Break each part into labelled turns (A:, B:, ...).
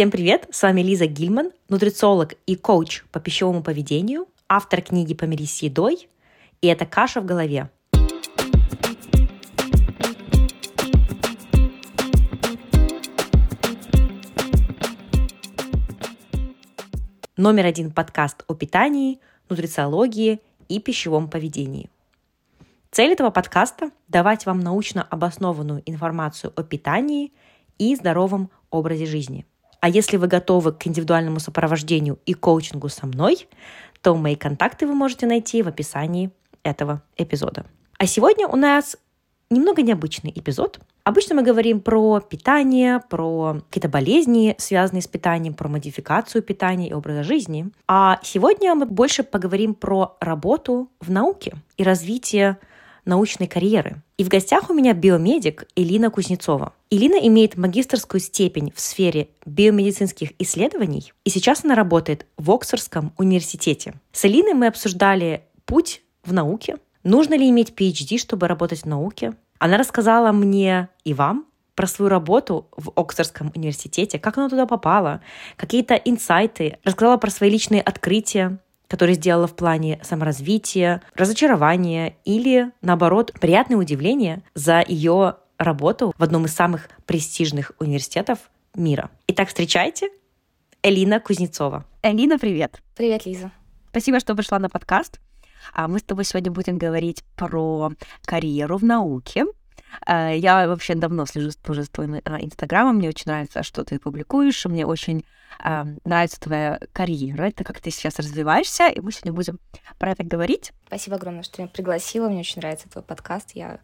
A: Всем привет! С вами Лиза Гильман, нутрициолог и коуч по пищевому поведению, автор книги «Помирись с едой», и это «Каша в голове». Номер один подкаст о питании, нутрициологии и пищевом поведении. Цель этого подкаста – давать вам научно обоснованную информацию о питании и здоровом образе жизни. А если вы готовы к индивидуальному сопровождению и коучингу со мной, то мои контакты вы можете найти в описании этого эпизода. А сегодня у нас немного необычный эпизод. Обычно мы говорим про питание, про какие-то болезни, связанные с питанием, про модификацию питания и образа жизни. А сегодня мы больше поговорим про работу в науке и развитие научной карьеры. И в гостях у меня биомедик Элина Кузнецова. Элина имеет магистрскую степень в сфере биомедицинских исследований, и сейчас она работает в Оксфордском университете. С Элиной мы обсуждали путь в науке, нужно ли иметь PhD, чтобы работать в науке. Она рассказала мне и вам про свою работу в Оксфордском университете, как она туда попала, какие-то инсайты, рассказала про свои личные открытия, которые сделала в плане саморазвития, разочарования или, наоборот, приятное удивление за ее работу в одном из самых престижных университетов мира. Итак, встречайте Элина Кузнецова.
B: Элина, привет.
C: Привет, Лиза.
B: Спасибо, что пришла на подкаст. А мы с тобой сегодня будем говорить про карьеру в науке, я вообще давно слежу тоже за твоим э, инстаграмом, мне очень нравится, что ты публикуешь, мне очень э, нравится твоя карьера, это как ты сейчас развиваешься, и мы сегодня будем про это говорить.
C: Спасибо огромное, что меня пригласила, мне очень нравится твой подкаст, я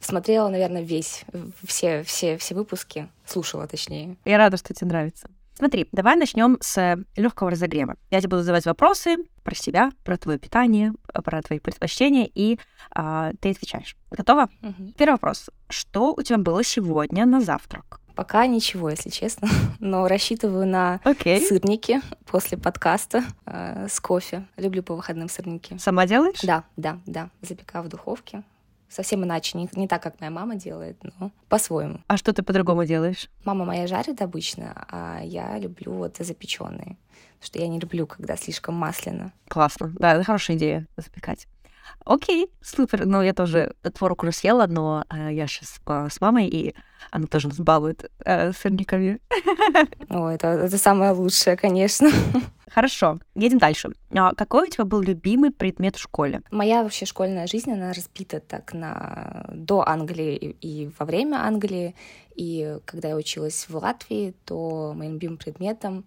C: смотрела, наверное, весь, все, все, все выпуски, слушала точнее.
B: Я рада, что тебе нравится. Смотри, давай начнем с легкого разогрева. Я тебе буду задавать вопросы про себя, про твое питание, про твои предпочтения, и а, ты отвечаешь. Готова?
C: Угу.
B: Первый вопрос. Что у тебя было сегодня на завтрак?
C: Пока ничего, если честно, но рассчитываю на
B: okay.
C: сырники после подкаста э, с кофе. Люблю по выходным сырники.
B: Сама делаешь?
C: Да, да, да. Запекаю в духовке совсем иначе, не, не так, как моя мама делает, но по-своему.
B: А что ты по-другому делаешь?
C: Мама моя жарит обычно, а я люблю вот запеченные, потому что я не люблю, когда слишком масляно.
B: Классно, да, это хорошая идея запекать. Окей, супер. Ну, я тоже творог уже съела, но э, я сейчас с мамой, и она тоже нас балует э, сырниками.
C: О, это, это самое лучшее, конечно.
B: Хорошо, едем дальше. А какой у тебя был любимый предмет в школе?
C: Моя вообще школьная жизнь, она разбита так на до Англии и во время Англии. И когда я училась в Латвии, то моим любимым предметом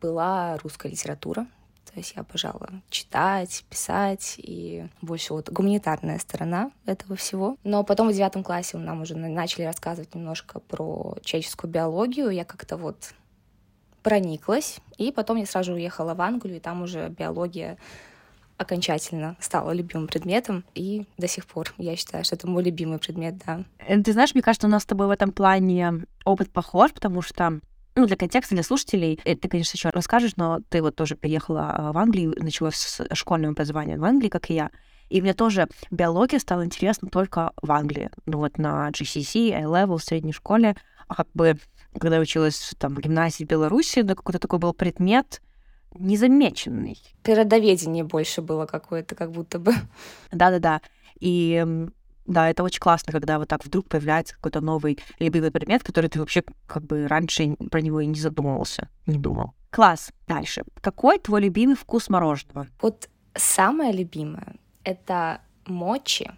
C: была русская литература. То есть я обожала читать, писать, и больше вот гуманитарная сторона этого всего. Но потом в девятом классе нам уже начали рассказывать немножко про человеческую биологию. Я как-то вот прониклась, и потом я сразу уехала в Англию, и там уже биология окончательно стала любимым предметом, и до сих пор я считаю, что это мой любимый предмет, да.
B: Э, ты знаешь, мне кажется, у нас с тобой в этом плане опыт похож, потому что ну, для контекста, для слушателей, э, ты, конечно, еще расскажешь, но ты вот тоже переехала а, в Англию, начала с школьного образования в Англии, как и я. И мне тоже биология стала интересна только в Англии. Ну вот на GCSE, A-Level, в средней школе. А как бы, когда я училась там в гимназии в Беларуси, да, какой-то такой был предмет незамеченный.
C: Природоведение больше было какое-то, как будто бы.
B: Да-да-да. И да, это очень классно, когда вот так вдруг появляется какой-то новый любимый предмет, который ты вообще как бы раньше про него и не задумывался, не думал. Класс. Дальше. Какой твой любимый вкус мороженого?
C: Вот самое любимое — это мочи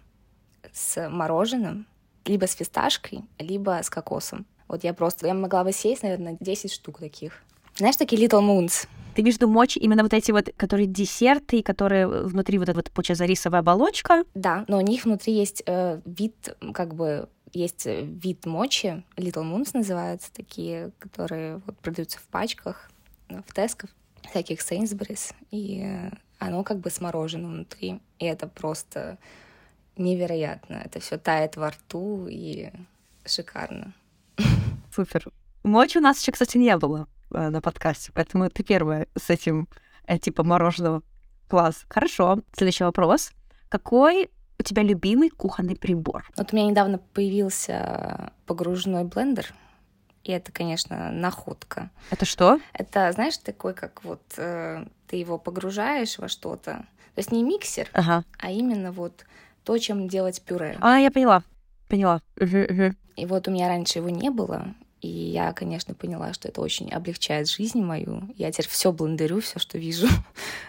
C: с мороженым, либо с фисташкой, либо с кокосом. Вот я просто, я могла бы съесть, наверное, 10 штук таких. Знаешь, такие Little Moons?
B: Ты имеешь в виду мочи именно вот эти вот, которые десерты, которые внутри вот эта вот, получается, рисовая оболочка?
C: Да, но у них внутри есть э, вид, как бы, есть э, вид мочи, Little Moons называются, такие, которые вот продаются в пачках, э, в Тесках, всяких Сейнсберис, и э, оно как бы с мороженым внутри, и это просто невероятно. Это все тает во рту и шикарно.
B: Супер. Мочи у нас еще, кстати, не было. Э, на подкасте, поэтому ты первая с этим э, типа мороженого. Класс. Хорошо. Следующий вопрос. Какой у тебя любимый кухонный прибор?
C: Вот у меня недавно появился погружной блендер, и это, конечно, находка.
B: Это что?
C: Это, знаешь, такой, как вот э, ты его погружаешь во что-то. То есть не миксер,
B: ага.
C: а именно вот то, чем делать пюре.
B: А, я поняла. Поняла.
C: И вот у меня раньше его не было, и я, конечно, поняла, что это очень облегчает жизнь мою. Я теперь все блендерю, все, что вижу.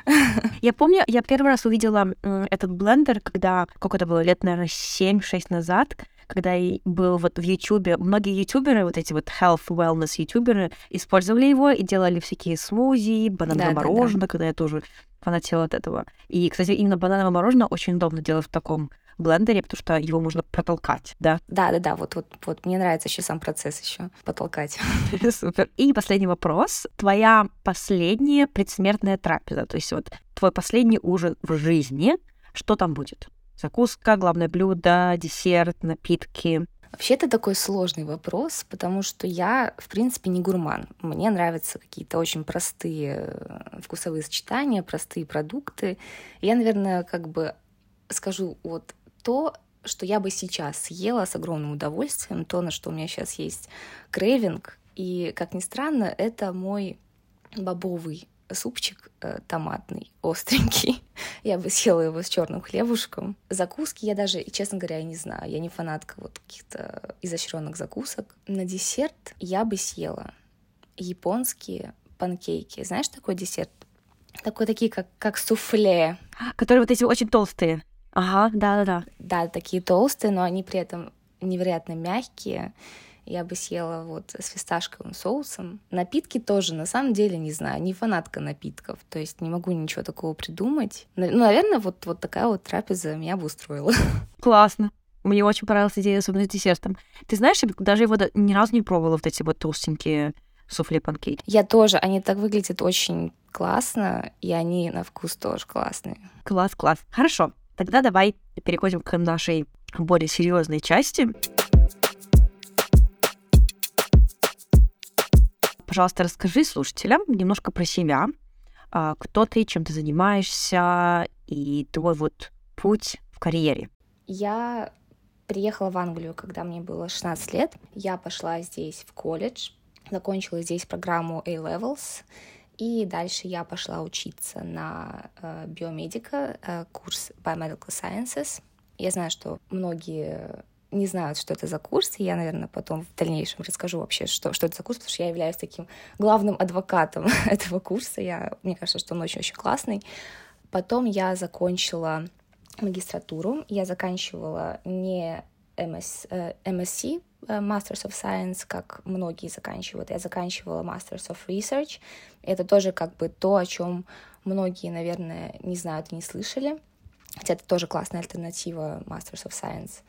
B: Я помню, я первый раз увидела этот блендер, когда, как это было, лет, наверное, 7-6 назад, когда был вот в Ютубе, многие ютуберы, вот эти вот health wellness ютуберы, использовали его и делали всякие смузи, банановое да, мороженое, да, да. когда я тоже фанатела от этого. И, кстати, именно банановое мороженое очень удобно делать в таком блендере, потому что его можно протолкать, да?
C: Да, да, да. Вот, вот, вот мне нравится еще сам процесс еще потолкать.
B: Супер. И последний вопрос. Твоя последняя предсмертная трапеза, то есть вот твой последний ужин в жизни, что там будет? Закуска, главное блюдо, десерт, напитки.
C: Вообще это такой сложный вопрос, потому что я, в принципе, не гурман. Мне нравятся какие-то очень простые э, вкусовые сочетания, простые продукты. Я, наверное, как бы скажу вот то, что я бы сейчас съела с огромным удовольствием, то, на что у меня сейчас есть крейвинг. И, как ни странно, это мой бобовый супчик э, томатный, остренький. я бы съела его с черным хлебушком. Закуски я даже, честно говоря, не знаю. Я не фанатка вот каких-то изощренных закусок. На десерт я бы съела японские панкейки. Знаешь такой десерт? Такой такие, как, как суфле.
B: Которые вот эти очень толстые. Ага, да-да-да.
C: Да, такие толстые, но они при этом невероятно мягкие. Я бы съела вот с фисташковым соусом. Напитки тоже, на самом деле, не знаю, не фанатка напитков, то есть не могу ничего такого придумать. Ну, наверное, вот, вот такая вот трапеза меня бы устроила.
B: Классно. Мне очень понравилась идея, особенно с десертом. Ты знаешь, я даже его ни разу не пробовала, вот эти вот толстенькие суфле панкейки.
C: Я тоже. Они так выглядят очень классно, и они на вкус тоже классные.
B: Класс, класс. Хорошо. Тогда давай переходим к нашей более серьезной части. Пожалуйста, расскажи слушателям немножко про себя. А, кто ты, чем ты занимаешься и твой вот путь в карьере.
C: Я приехала в Англию, когда мне было 16 лет. Я пошла здесь в колледж, закончила здесь программу A-Levels, и дальше я пошла учиться на э, биомедика, э, курс Biomedical Sciences. Я знаю, что многие не знают, что это за курс, и я, наверное, потом в дальнейшем расскажу вообще, что, что это за курс, потому что я являюсь таким главным адвокатом этого курса. Я, мне кажется, что он очень-очень классный. Потом я закончила магистратуру. Я заканчивала не MS, э, MSc, Masters of Science, как многие заканчивают. Я заканчивала Masters of Research. Это тоже как бы то, о чем многие, наверное, не знают и не слышали. Хотя это тоже классная альтернатива Masters of Science.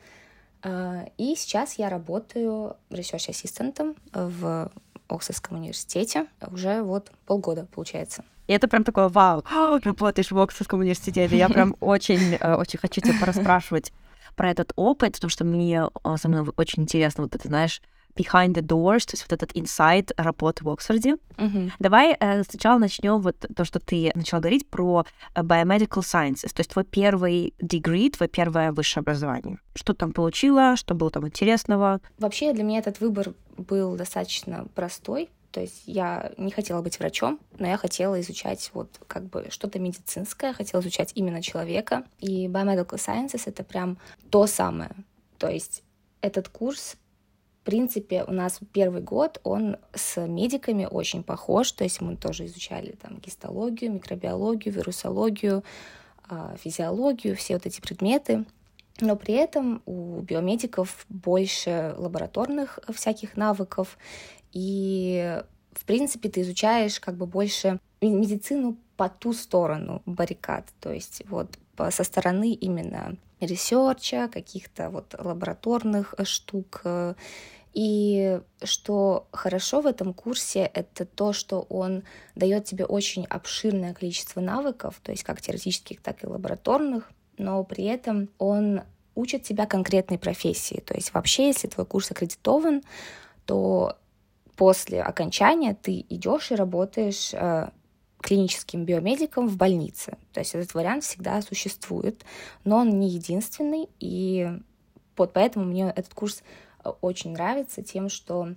C: Э, и сейчас я работаю research ассистентом в Оксфордском университете уже вот полгода, получается.
B: И это прям такое вау, работаешь в Оксфордском университете. Я прям очень, э, очень хочу тебя пораспрашивать про этот опыт, потому что мне а, самому очень интересно, вот это, знаешь, behind the doors, то есть вот этот инсайт работы в Оксфорде.
C: Mm-hmm.
B: Давай э, сначала начнем вот то, что ты начала говорить про э, biomedical sciences, то есть твой первый degree, твое первое высшее образование. Что там получила, что было там интересного?
C: Вообще для меня этот выбор был достаточно простой, то есть я не хотела быть врачом, но я хотела изучать вот как бы что-то медицинское, хотела изучать именно человека. И Biomedical Sciences — это прям то самое. То есть этот курс в принципе, у нас первый год, он с медиками очень похож, то есть мы тоже изучали там гистологию, микробиологию, вирусологию, а, физиологию, все вот эти предметы. Но при этом у биомедиков больше лабораторных всяких навыков, и, в принципе, ты изучаешь как бы больше медицину по ту сторону баррикад, то есть вот со стороны именно research а, каких-то вот лабораторных э, штук. И что хорошо в этом курсе, это то, что он дает тебе очень обширное количество навыков, то есть как теоретических, так и лабораторных, но при этом он учит тебя конкретной профессии. То есть вообще, если твой курс аккредитован, то после окончания ты идешь и работаешь э, клиническим биомедиком в больнице. То есть этот вариант всегда существует, но он не единственный, и вот поэтому мне этот курс э, очень нравится тем, что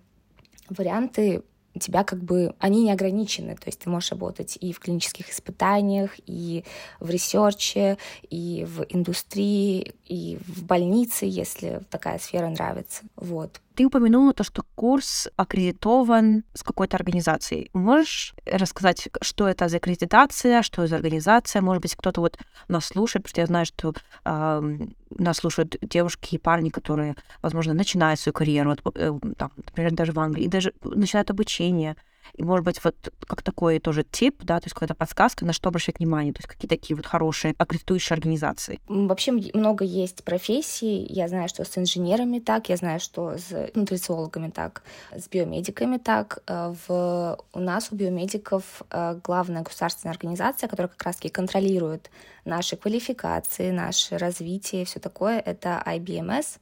C: варианты тебя как бы, они не ограничены, то есть ты можешь работать и в клинических испытаниях, и в ресерче, и в индустрии, и в больнице, если такая сфера нравится. Вот.
B: Ты упомянула то, что курс аккредитован с какой-то организацией. Можешь рассказать, что это за аккредитация, что за организация? Может быть, кто-то вот нас слушает, потому что я знаю, что э, нас слушают девушки и парни, которые, возможно, начинают свою карьеру, вот, э, там, например, даже в Англии, даже начинают обучение. И, может быть, вот как такой тоже тип, да, то есть какая-то подсказка, на что обращать внимание, то есть какие такие вот хорошие аккредитующие организации.
C: Вообще много есть профессий. Я знаю, что с инженерами так, я знаю, что с нутрициологами так, с биомедиками так. Э, в... У нас у биомедиков э, главная государственная организация, которая как раз-таки контролирует наши квалификации, наше развитие, все такое, это IBMS.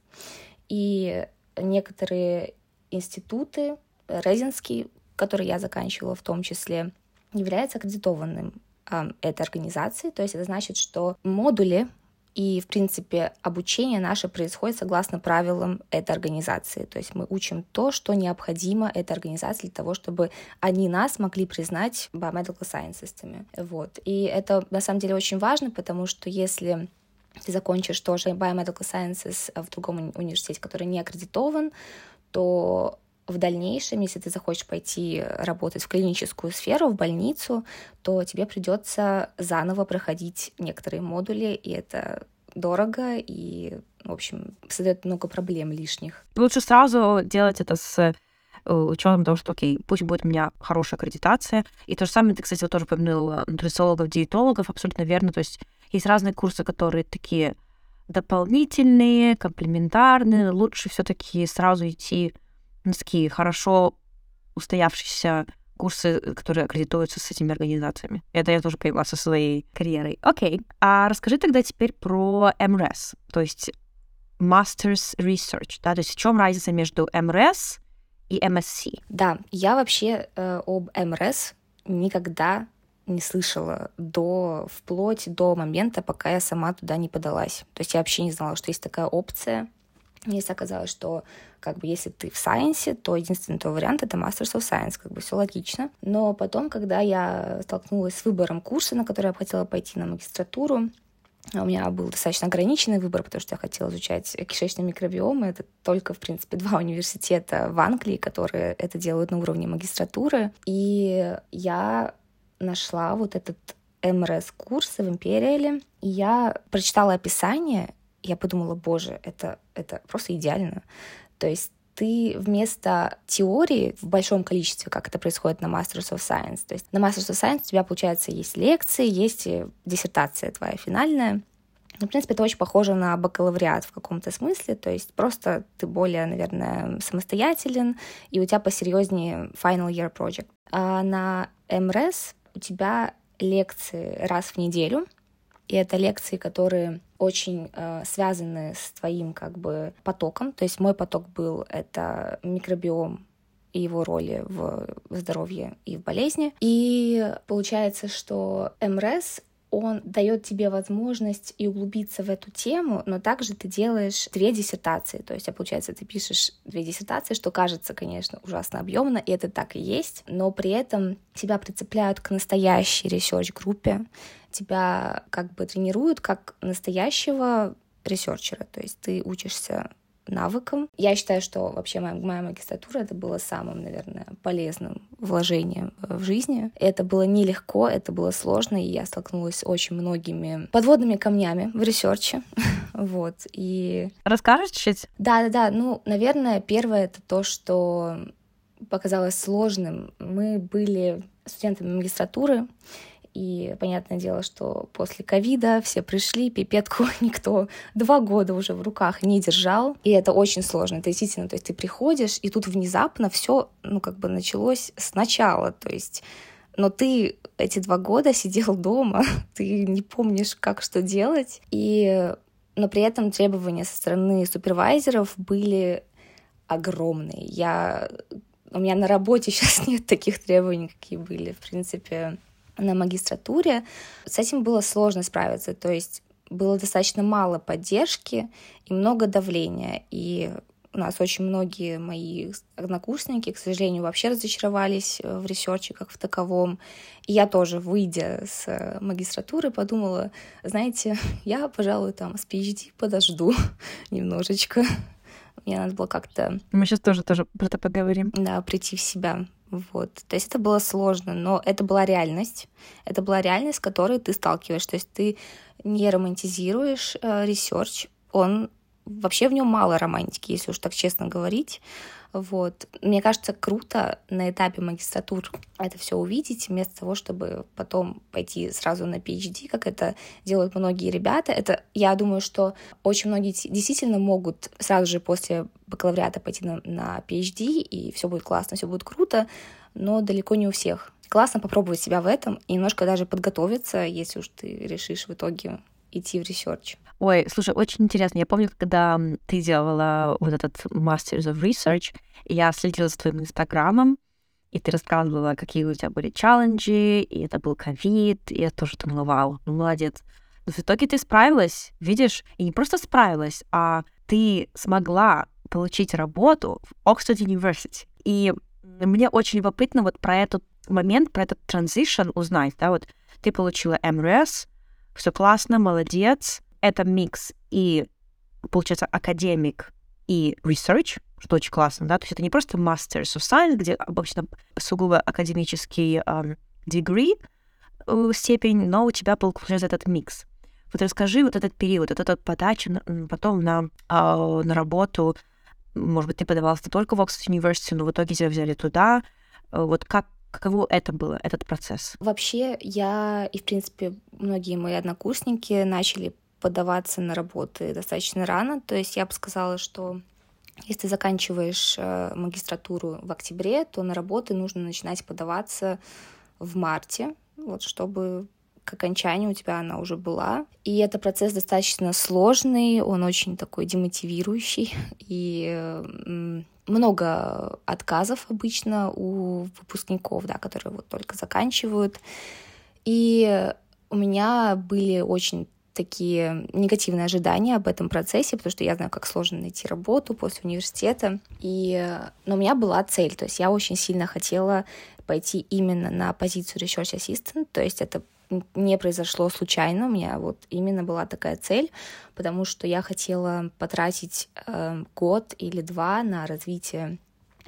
C: И некоторые институты, Резинский который я заканчивала в том числе, является аккредитованным э, этой организацией. То есть это значит, что модули и, в принципе, обучение наше происходит согласно правилам этой организации. То есть мы учим то, что необходимо этой организации для того, чтобы они нас могли признать biomedical sciences. Вот. И это, на самом деле, очень важно, потому что если ты закончишь тоже biomedical sciences в другом университете, который не аккредитован, то в дальнейшем, если ты захочешь пойти работать в клиническую сферу, в больницу, то тебе придется заново проходить некоторые модули, и это дорого и, в общем, создает много проблем лишних.
B: Лучше сразу делать это с э, учетом того, что, окей, пусть будет у меня хорошая аккредитация. И то же самое, ты, кстати, вот тоже упомянула нутрициологов, диетологов, абсолютно верно. То есть есть разные курсы, которые такие дополнительные, комплементарные. Лучше все-таки сразу идти такие хорошо устоявшиеся курсы, которые аккредитуются с этими организациями. Это я тоже поняла со своей карьерой. Окей. А расскажи тогда теперь про МРС, то есть Masters Research, да, то есть в чем разница между МРС и MSc?
C: Да, я вообще э, об МРС никогда не слышала до, вплоть до момента, пока я сама туда не подалась. То есть я вообще не знала, что есть такая опция. Если оказалось, что как бы если ты в сайенсе, то единственный твой вариант — это Masters of Science, как бы все логично. Но потом, когда я столкнулась с выбором курса, на который я хотела пойти на магистратуру, у меня был достаточно ограниченный выбор, потому что я хотела изучать кишечный микробиом. Это только, в принципе, два университета в Англии, которые это делают на уровне магистратуры. И я нашла вот этот МРС-курс в Империале, и я прочитала описание, я подумала, боже, это, это просто идеально. То есть ты вместо теории в большом количестве, как это происходит на Masters of Science, то есть на Masters of Science у тебя, получается, есть лекции, есть диссертация твоя финальная, ну, в принципе, это очень похоже на бакалавриат в каком-то смысле, то есть просто ты более, наверное, самостоятелен, и у тебя посерьезнее final year project. А на МРС у тебя лекции раз в неделю, и это лекции, которые очень э, связаны с твоим как бы потоком. То есть мой поток был это микробиом и его роли в здоровье и в болезни. И получается, что МРС он дает тебе возможность и углубиться в эту тему, но также ты делаешь две диссертации. То есть, а получается, ты пишешь две диссертации, что кажется, конечно, ужасно объемно, и это так и есть, но при этом тебя прицепляют к настоящей research-группе, тебя как бы тренируют как настоящего ресерчера, то есть ты учишься навыкам. Я считаю, что вообще моя, моя магистратура это было самым, наверное, полезным вложением в жизни. Это было нелегко, это было сложно, и я столкнулась с очень многими подводными камнями в ресерче. вот, и...
B: Расскажешь чуть?
C: Да-да-да, ну, наверное, первое — это то, что показалось сложным. Мы были студентами магистратуры, и понятное дело, что после ковида все пришли, пипетку никто два года уже в руках не держал. И это очень сложно. Это действительно, то есть ты приходишь, и тут внезапно все, ну, как бы началось сначала. То есть но ты эти два года сидел дома, ты не помнишь, как что делать, и но при этом требования со стороны супервайзеров были огромные. Я у меня на работе сейчас нет таких требований, какие были, в принципе, на магистратуре, с этим было сложно справиться. То есть было достаточно мало поддержки и много давления. И У нас очень многие мои однокурсники, к сожалению, вообще разочаровались в ресерче как в таковом. И я тоже, выйдя с магистратуры, подумала, знаете, я, пожалуй, там с PhD подожду немножечко. Мне надо было как-то...
B: Мы сейчас тоже, тоже про это поговорим.
C: Да, прийти в себя. Вот. То есть это было сложно, но это была реальность. Это была реальность, с которой ты сталкиваешься. То есть ты не романтизируешь э, research, он вообще в нем мало романтики, если уж так честно говорить. Вот. Мне кажется, круто на этапе магистратуры это все увидеть, вместо того, чтобы потом пойти сразу на PhD, как это делают многие ребята. Это, я думаю, что очень многие действительно могут сразу же после бакалавриата пойти на, на PhD, и все будет классно, все будет круто, но далеко не у всех. Классно попробовать себя в этом и немножко даже подготовиться, если уж ты решишь в итоге идти в research.
B: Ой, слушай, очень интересно. Я помню, когда ты делала вот этот Masters of Research, я следила за твоим инстаграмом, и ты рассказывала, какие у тебя были челленджи, и это был ковид, и я тоже думала, вау, ну молодец. Но в итоге ты справилась, видишь, и не просто справилась, а ты смогла получить работу в Oxford University. И мне очень любопытно вот про этот момент, про этот transition узнать, да, вот ты получила МРС, все классно, молодец. Это микс и, получается, академик и research, что очень классно, да, то есть это не просто Masters of Science, где обычно сугубо академический um, degree, э, степень, но у тебя получается этот микс. Вот расскажи вот этот период, вот этот подача потом на, uh, на работу, может быть, ты подавалась только в Oxford University, но в итоге тебя взяли туда. Э, вот как Каково это было, этот процесс?
C: Вообще, я и, в принципе, многие мои однокурсники начали подаваться на работы достаточно рано. То есть я бы сказала, что если ты заканчиваешь э, магистратуру в октябре, то на работы нужно начинать подаваться в марте, вот, чтобы к окончанию у тебя она уже была. И это процесс достаточно сложный, он очень такой демотивирующий. И много отказов обычно у выпускников, да, которые вот только заканчивают. И у меня были очень такие негативные ожидания об этом процессе, потому что я знаю, как сложно найти работу после университета. И... Но у меня была цель, то есть я очень сильно хотела пойти именно на позицию Research Assistant, то есть это не произошло случайно, у меня вот именно была такая цель, потому что я хотела потратить э, год или два на развитие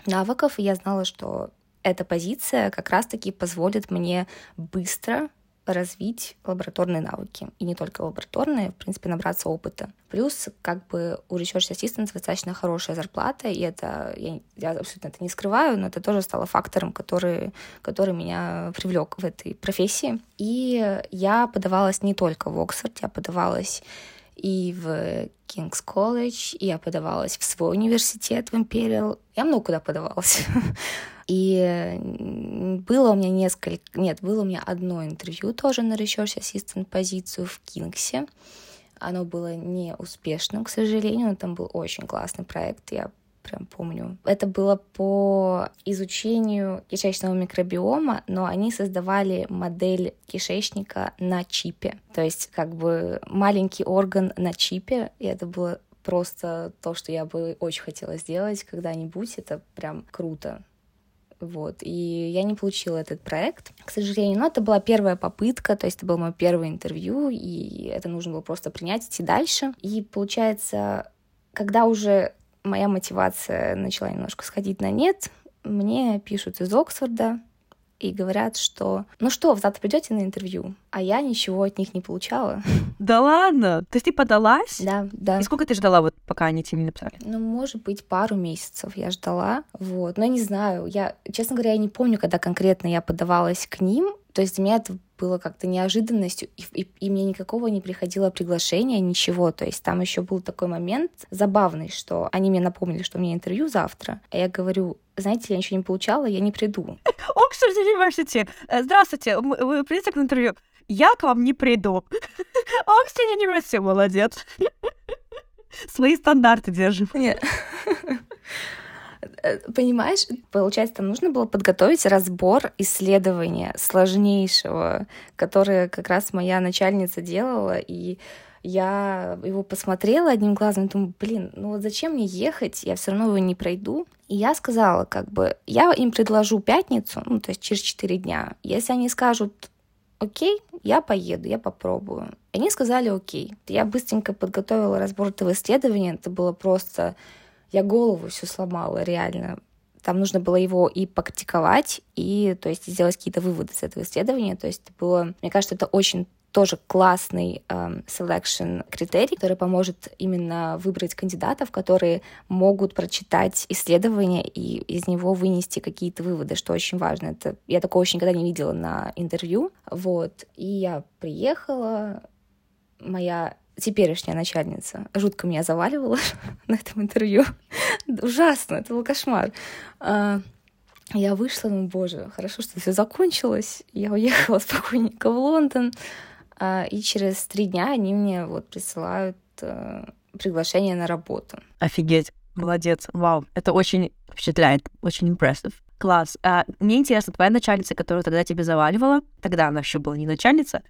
C: навыков, и я знала, что эта позиция как раз-таки позволит мне быстро развить лабораторные навыки. И не только лабораторные, в принципе, набраться опыта. Плюс, как бы, у Research Assistant достаточно хорошая зарплата, и это, я, я абсолютно это не скрываю, но это тоже стало фактором, который, который меня привлек в этой профессии. И я подавалась не только в Оксфорд, я подавалась и в Кингс колледж, и я подавалась в свой университет в Imperial. Я много куда подавалась. И было у меня несколько... Нет, было у меня одно интервью тоже на Research Assistant позицию в Кингсе. Оно было неуспешным, к сожалению, но там был очень классный проект. Я прям помню. Это было по изучению кишечного микробиома, но они создавали модель кишечника на чипе. То есть как бы маленький орган на чипе, и это было просто то, что я бы очень хотела сделать когда-нибудь. Это прям круто. Вот. И я не получила этот проект, к сожалению. Но это была первая попытка, то есть это было мое первое интервью, и это нужно было просто принять, идти дальше. И получается, когда уже моя мотивация начала немножко сходить на нет, мне пишут из Оксфорда, и говорят, что ну что, завтра придете на интервью, а я ничего от них не получала.
B: Да ладно? То есть ты подалась?
C: Да, да.
B: И сколько ты ждала, вот пока они тебе не написали?
C: Ну, может быть, пару месяцев я ждала, вот. Но я не знаю, я, честно говоря, я не помню, когда конкретно я подавалась к ним, то есть для меня это было как-то неожиданностью, и, и, и мне никакого не приходило приглашения, ничего. То есть там еще был такой момент забавный, что они мне напомнили, что у меня интервью завтра, а я говорю, знаете, я ничего не получала, я не приду.
B: Оксфорд University, э, здравствуйте, вы придете к интервью? Я к вам не приду. Оксфорд University, молодец. Свои стандарты держим.
C: Нет. Э, понимаешь, получается, там нужно было подготовить разбор исследования сложнейшего, которое как раз моя начальница делала, и Я его посмотрела одним глазом, думаю, блин, ну вот зачем мне ехать, я все равно его не пройду. И я сказала, как бы, я им предложу пятницу, ну, то есть через 4 дня. Если они скажут, окей, я поеду, я попробую. И они сказали, окей. Я быстренько подготовила разбор этого исследования, это было просто... Я голову всю сломала, реально. Там нужно было его и практиковать, и, то есть, сделать какие-то выводы с этого исследования. То есть, это было... Мне кажется, это очень тоже классный э, selection критерий, который поможет именно выбрать кандидатов, которые могут прочитать исследование и из него вынести какие-то выводы, что очень важно. Это я такого еще никогда не видела на интервью, вот. И я приехала, моя теперешняя начальница жутко меня заваливала на этом интервью. Ужасно, это был кошмар. А, я вышла, ну, боже, хорошо, что все закончилось. Я уехала спокойненько в Лондон. А, и через три дня они мне вот присылают э, приглашение на работу.
B: Офигеть, молодец, вау, это очень впечатляет, очень impressive. Класс. А, мне интересно, твоя начальница, которая тогда тебе заваливала, тогда она еще была не начальница,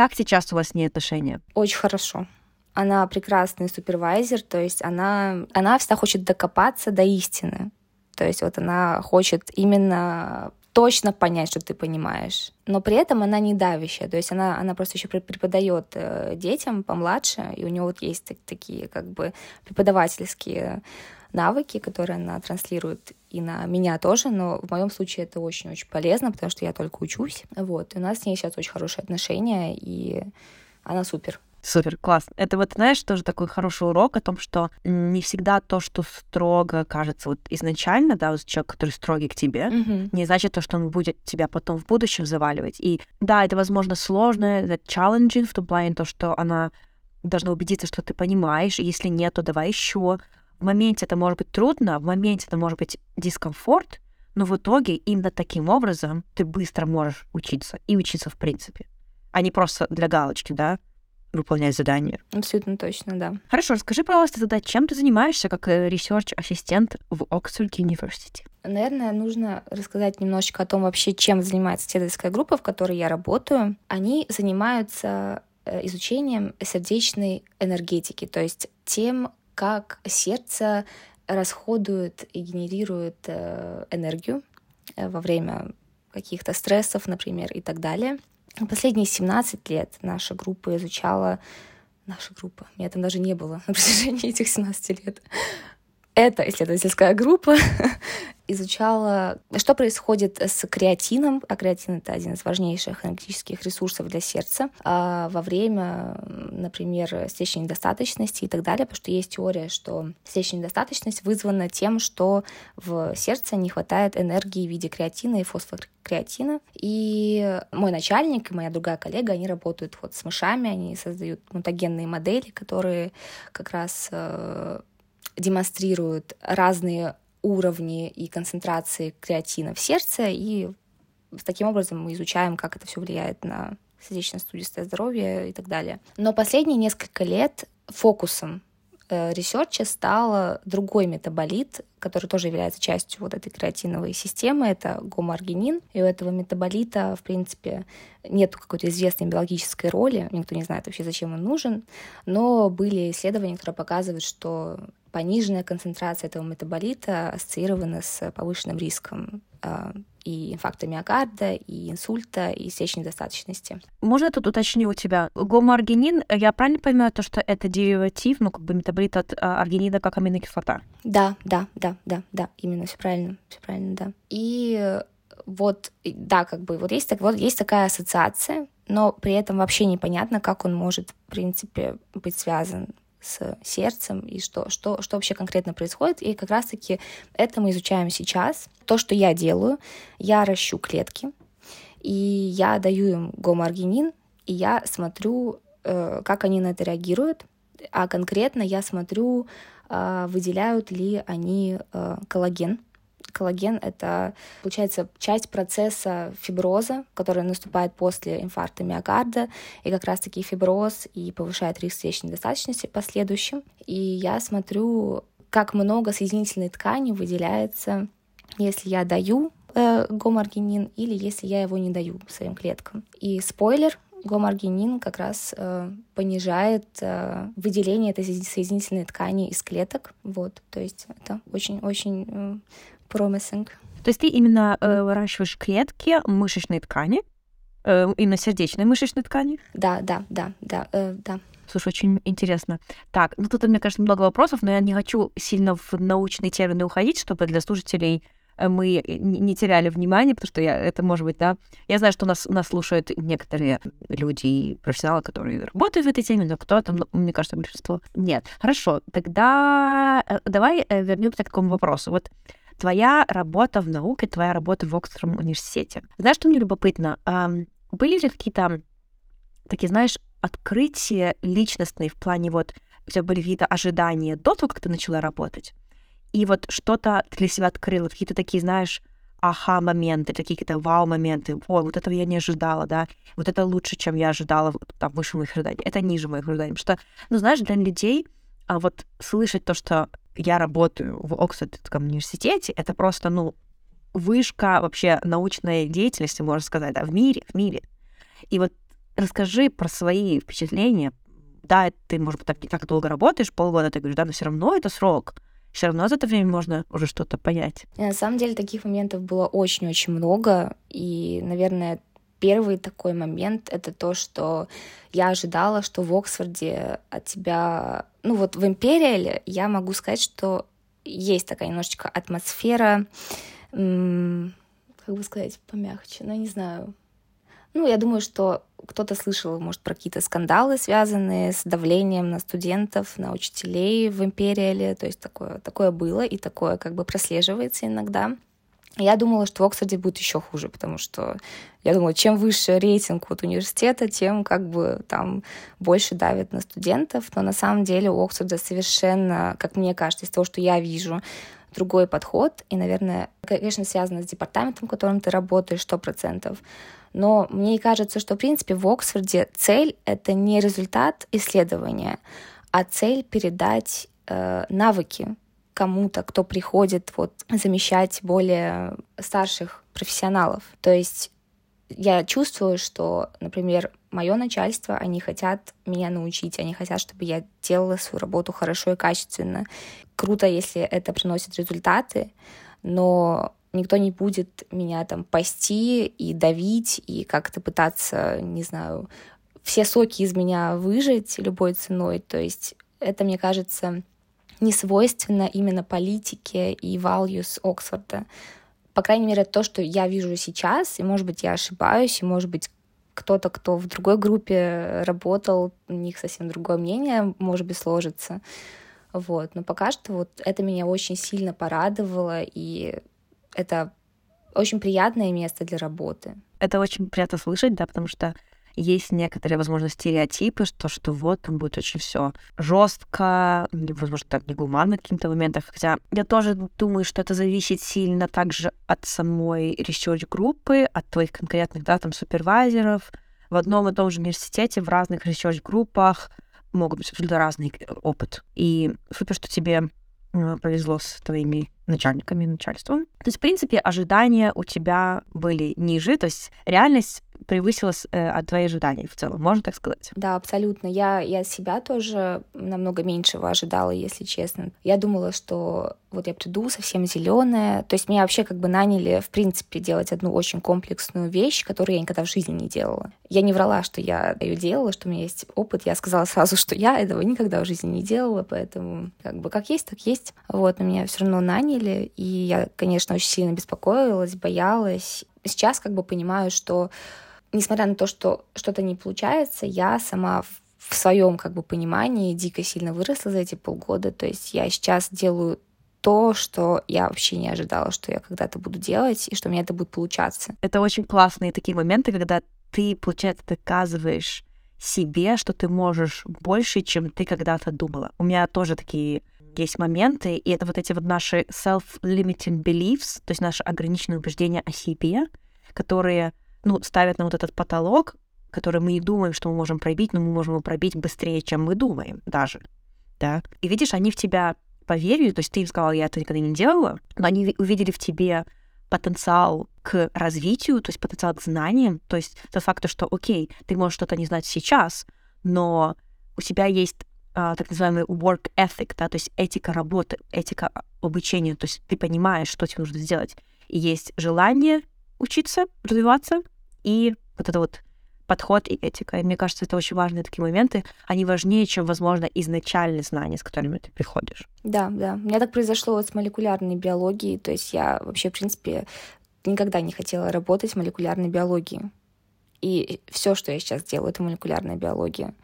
B: как сейчас у вас с ней отношения?
C: Очень хорошо. Она прекрасный супервайзер, то есть она, она всегда хочет докопаться до истины. То есть вот она хочет именно точно понять, что ты понимаешь. Но при этом она не давящая, то есть она, она просто еще преподает э, детям помладше, и у нее вот есть так, такие как бы преподавательские навыки, которые она транслирует и на меня тоже, но в моем случае это очень-очень полезно, потому что я только учусь. Вот. И у нас с ней сейчас очень хорошие отношения, и она супер.
B: Супер, класс. Это вот, знаешь, тоже такой хороший урок о том, что не всегда то, что строго кажется вот изначально, да, вот человек, который строгий к тебе, mm-hmm. не значит то, что он будет тебя потом в будущем заваливать. И да, это, возможно, сложно, это challenging в том плане, то, что она должна убедиться, что ты понимаешь, если нет, то давай еще. В моменте это может быть трудно, в моменте это может быть дискомфорт, но в итоге именно таким образом ты быстро можешь учиться и учиться в принципе, а не просто для галочки, да, выполнять задания.
C: Абсолютно точно, да.
B: Хорошо, расскажи, пожалуйста, тогда, чем ты занимаешься как research-ассистент в Oxford University?
C: Наверное, нужно рассказать немножечко о том вообще, чем занимается исследовательская группа, в которой я работаю. Они занимаются э, изучением сердечной энергетики, то есть тем, как сердце расходует и генерирует э, энергию э, во время каких-то стрессов, например, и так далее. Последние 17 лет наша группа изучала... Наша группа. Меня там даже не было на протяжении этих 17 лет. Эта исследовательская группа изучала, что происходит с креатином, а креатин — это один из важнейших энергетических ресурсов для сердца, а во время, например, сердечной недостаточности и так далее, потому что есть теория, что сердечная недостаточность вызвана тем, что в сердце не хватает энергии в виде креатина и фосфокреатина. И мой начальник и моя другая коллега, они работают вот с мышами, они создают мутагенные модели, которые как раз э, демонстрируют разные уровни и концентрации креатина в сердце, и таким образом мы изучаем, как это все влияет на сердечно-сосудистое здоровье и так далее. Но последние несколько лет фокусом э, ресерча стал другой метаболит, который тоже является частью вот этой креатиновой системы, это гомоаргинин. И у этого метаболита, в принципе, нет какой-то известной биологической роли, никто не знает вообще, зачем он нужен, но были исследования, которые показывают, что пониженная концентрация этого метаболита ассоциирована с повышенным риском э, и инфаркта миокарда, и инсульта, и сердечной недостаточности.
B: Можно тут уточню у тебя? Гомоаргинин, я правильно понимаю, то, что это дериватив, ну, как бы метаболит от а, аргинида как аминокислота?
C: Да, да, да, да, да, именно, все правильно, все правильно, да. И вот, да, как бы, вот есть, так, вот есть такая ассоциация, но при этом вообще непонятно, как он может, в принципе, быть связан с сердцем и что, что, что вообще конкретно происходит. И как раз-таки это мы изучаем сейчас. То, что я делаю, я ращу клетки, и я даю им гомоаргинин, и я смотрю, э, как они на это реагируют, а конкретно я смотрю, э, выделяют ли они э, коллаген, Коллаген — это, получается, часть процесса фиброза, который наступает после инфаркта миокарда, и как раз-таки фиброз и повышает риск сердечной недостаточности в последующем. И я смотрю, как много соединительной ткани выделяется, если я даю э, гомоаргинин или если я его не даю своим клеткам. И спойлер, гомоаргинин как раз э, понижает э, выделение этой соединительной ткани из клеток. Вот, то есть это очень-очень э, promising.
B: То есть ты именно э, выращиваешь клетки мышечной ткани, э, именно сердечной мышечной ткани?
C: Да, да, да, да, э, да.
B: Слушай, очень интересно. Так, ну тут, мне кажется, много вопросов, но я не хочу сильно в научные термины уходить, чтобы для слушателей э, мы не теряли внимание, потому что я, это может быть, да. Я знаю, что нас, нас слушают некоторые люди и профессионалы, которые работают в этой теме, но кто-то, ну, мне кажется, большинство нет. Хорошо, тогда э, давай э, вернемся к такому вопросу. Вот твоя работа в науке, твоя работа в Оксфордском университете. Знаешь, что мне любопытно? Были ли какие-то такие, знаешь, открытия личностные в плане вот у тебя были какие-то ожидания до того, как ты начала работать, и вот что-то для себя открыла, какие-то такие, знаешь, аха-моменты, такие какие-то вау-моменты. О, вот этого я не ожидала, да. Вот это лучше, чем я ожидала, там, выше моих ожиданий. Это ниже моих ожиданий. Потому что, ну, знаешь, для людей а вот слышать то, что я работаю в Оксфордском университете, это просто, ну, вышка вообще научной деятельности, можно сказать, да, в мире, в мире. И вот расскажи про свои впечатления. Да, ты, может быть, так, не так долго работаешь, полгода, ты говоришь, да, но все равно это срок. Все равно за это время можно уже что-то понять.
C: И на самом деле таких моментов было очень-очень много. И, наверное, первый такой момент — это то, что я ожидала, что в Оксфорде от тебя... Ну вот в Империале я могу сказать, что есть такая немножечко атмосфера, как бы сказать, помягче, ну, не знаю. Ну, я думаю, что кто-то слышал, может, про какие-то скандалы, связанные с давлением на студентов, на учителей в Империале. То есть такое, такое было, и такое как бы прослеживается иногда. Я думала, что в Оксфорде будет еще хуже, потому что я думала, чем выше рейтинг вот университета, тем как бы там больше давят на студентов. Но на самом деле у Оксфорда совершенно, как мне кажется, из того, что я вижу, другой подход. И, наверное, конечно, связано с департаментом, в котором ты работаешь, сто процентов. Но мне кажется, что, в принципе, в Оксфорде цель — это не результат исследования, а цель передать э, навыки кому-то, кто приходит вот замещать более старших профессионалов. То есть я чувствую, что, например, мое начальство, они хотят меня научить, они хотят, чтобы я делала свою работу хорошо и качественно. Круто, если это приносит результаты, но никто не будет меня там пасти и давить, и как-то пытаться, не знаю, все соки из меня выжать любой ценой. То есть это, мне кажется, не свойственно именно политике и values Оксфорда. По крайней мере, то, что я вижу сейчас, и, может быть, я ошибаюсь, и, может быть, кто-то, кто в другой группе работал, у них совсем другое мнение, может быть, сложится. Вот. Но пока что вот это меня очень сильно порадовало, и это очень приятное место для работы.
B: Это очень приятно слышать, да, потому что есть некоторые, возможно, стереотипы, что, что вот там будет очень все жестко, возможно, так негуманно в каких-то моментах. Хотя я тоже думаю, что это зависит сильно также от самой research группы, от твоих конкретных, да, там, супервайзеров. В одном и том же университете, в разных research группах могут быть абсолютно разный опыт. И супер, что тебе э, повезло с твоими начальниками, начальством. То есть, в принципе, ожидания у тебя были ниже, то есть реальность превысила э, от твоих ожиданий в целом, можно так сказать?
C: Да, абсолютно. Я, я себя тоже намного меньшего ожидала, если честно. Я думала, что вот я приду совсем зеленая. То есть меня вообще как бы наняли, в принципе, делать одну очень комплексную вещь, которую я никогда в жизни не делала. Я не врала, что я ее делала, что у меня есть опыт. Я сказала сразу, что я этого никогда в жизни не делала, поэтому как бы как есть, так есть. Вот, но меня все равно наняли, и я, конечно, очень сильно беспокоилась, боялась. Сейчас как бы понимаю, что несмотря на то, что что-то не получается, я сама в своем как бы понимании дико сильно выросла за эти полгода. То есть я сейчас делаю то, что я вообще не ожидала, что я когда-то буду делать, и что у меня это будет получаться.
B: Это очень классные такие моменты, когда ты, получается, доказываешь себе, что ты можешь больше, чем ты когда-то думала. У меня тоже такие есть моменты, и это вот эти вот наши self-limiting beliefs, то есть наши ограниченные убеждения о себе, которые ну, ставят на вот этот потолок, который мы и думаем, что мы можем пробить, но мы можем его пробить быстрее, чем мы думаем даже. Да? И видишь, они в тебя поверили, то есть ты им сказала, я это никогда не делала, но они увидели в тебе потенциал к развитию, то есть потенциал к знаниям, то есть тот факт, что, окей, ты можешь что-то не знать сейчас, но у тебя есть а, так называемый work ethic, да, то есть этика работы, этика обучения, то есть ты понимаешь, что тебе нужно сделать. И есть желание учиться, развиваться, и вот это вот подход и этика. И мне кажется, это очень важные такие моменты. Они важнее, чем, возможно, изначальные знания, с которыми ты приходишь.
C: Да, да. У меня так произошло вот с молекулярной биологией. То есть я вообще, в принципе, никогда не хотела работать в молекулярной биологии. И все, что я сейчас делаю, это молекулярная биология.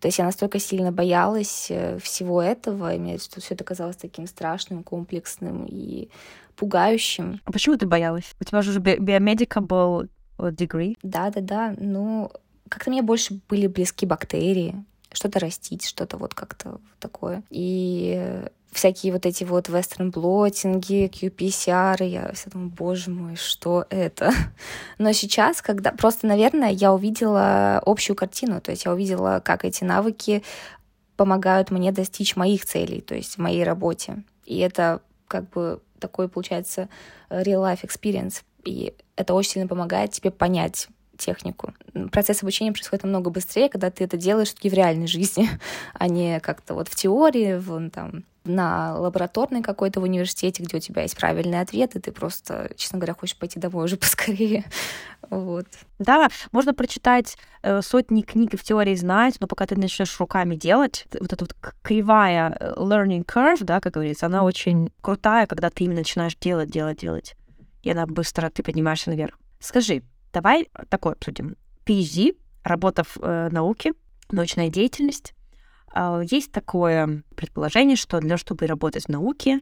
C: То есть я настолько сильно боялась э, всего этого, и мне все это казалось таким страшным, комплексным и пугающим.
B: А почему ты боялась? У тебя же уже биомедика был degree?
C: Да, да, да. Ну, как-то мне больше были близки бактерии, что-то растить, что-то вот как-то такое. И всякие вот эти вот вестерн-блотинги, QPCR, я все думаю, боже мой, что это? Но сейчас, когда... Просто, наверное, я увидела общую картину, то есть я увидела, как эти навыки помогают мне достичь моих целей, то есть в моей работе. И это как бы такой, получается, real-life experience. И это очень сильно помогает тебе понять технику. Процесс обучения происходит намного быстрее, когда ты это делаешь в реальной жизни, а не как-то вот в теории, вон там на лабораторной какой-то в университете, где у тебя есть правильный ответ, и ты просто, честно говоря, хочешь пойти домой уже поскорее. Вот.
B: Да, можно прочитать э, сотни книг и в теории знать, но пока ты начнешь руками делать, вот эта вот кривая э, learning curve, да, как говорится, она очень крутая, когда ты именно начинаешь делать, делать, делать и она быстро, ты поднимаешься наверх. Скажи, давай такое обсудим. PhD, работа в э, науке, научная деятельность. Э, есть такое предположение, что для чтобы работать в науке,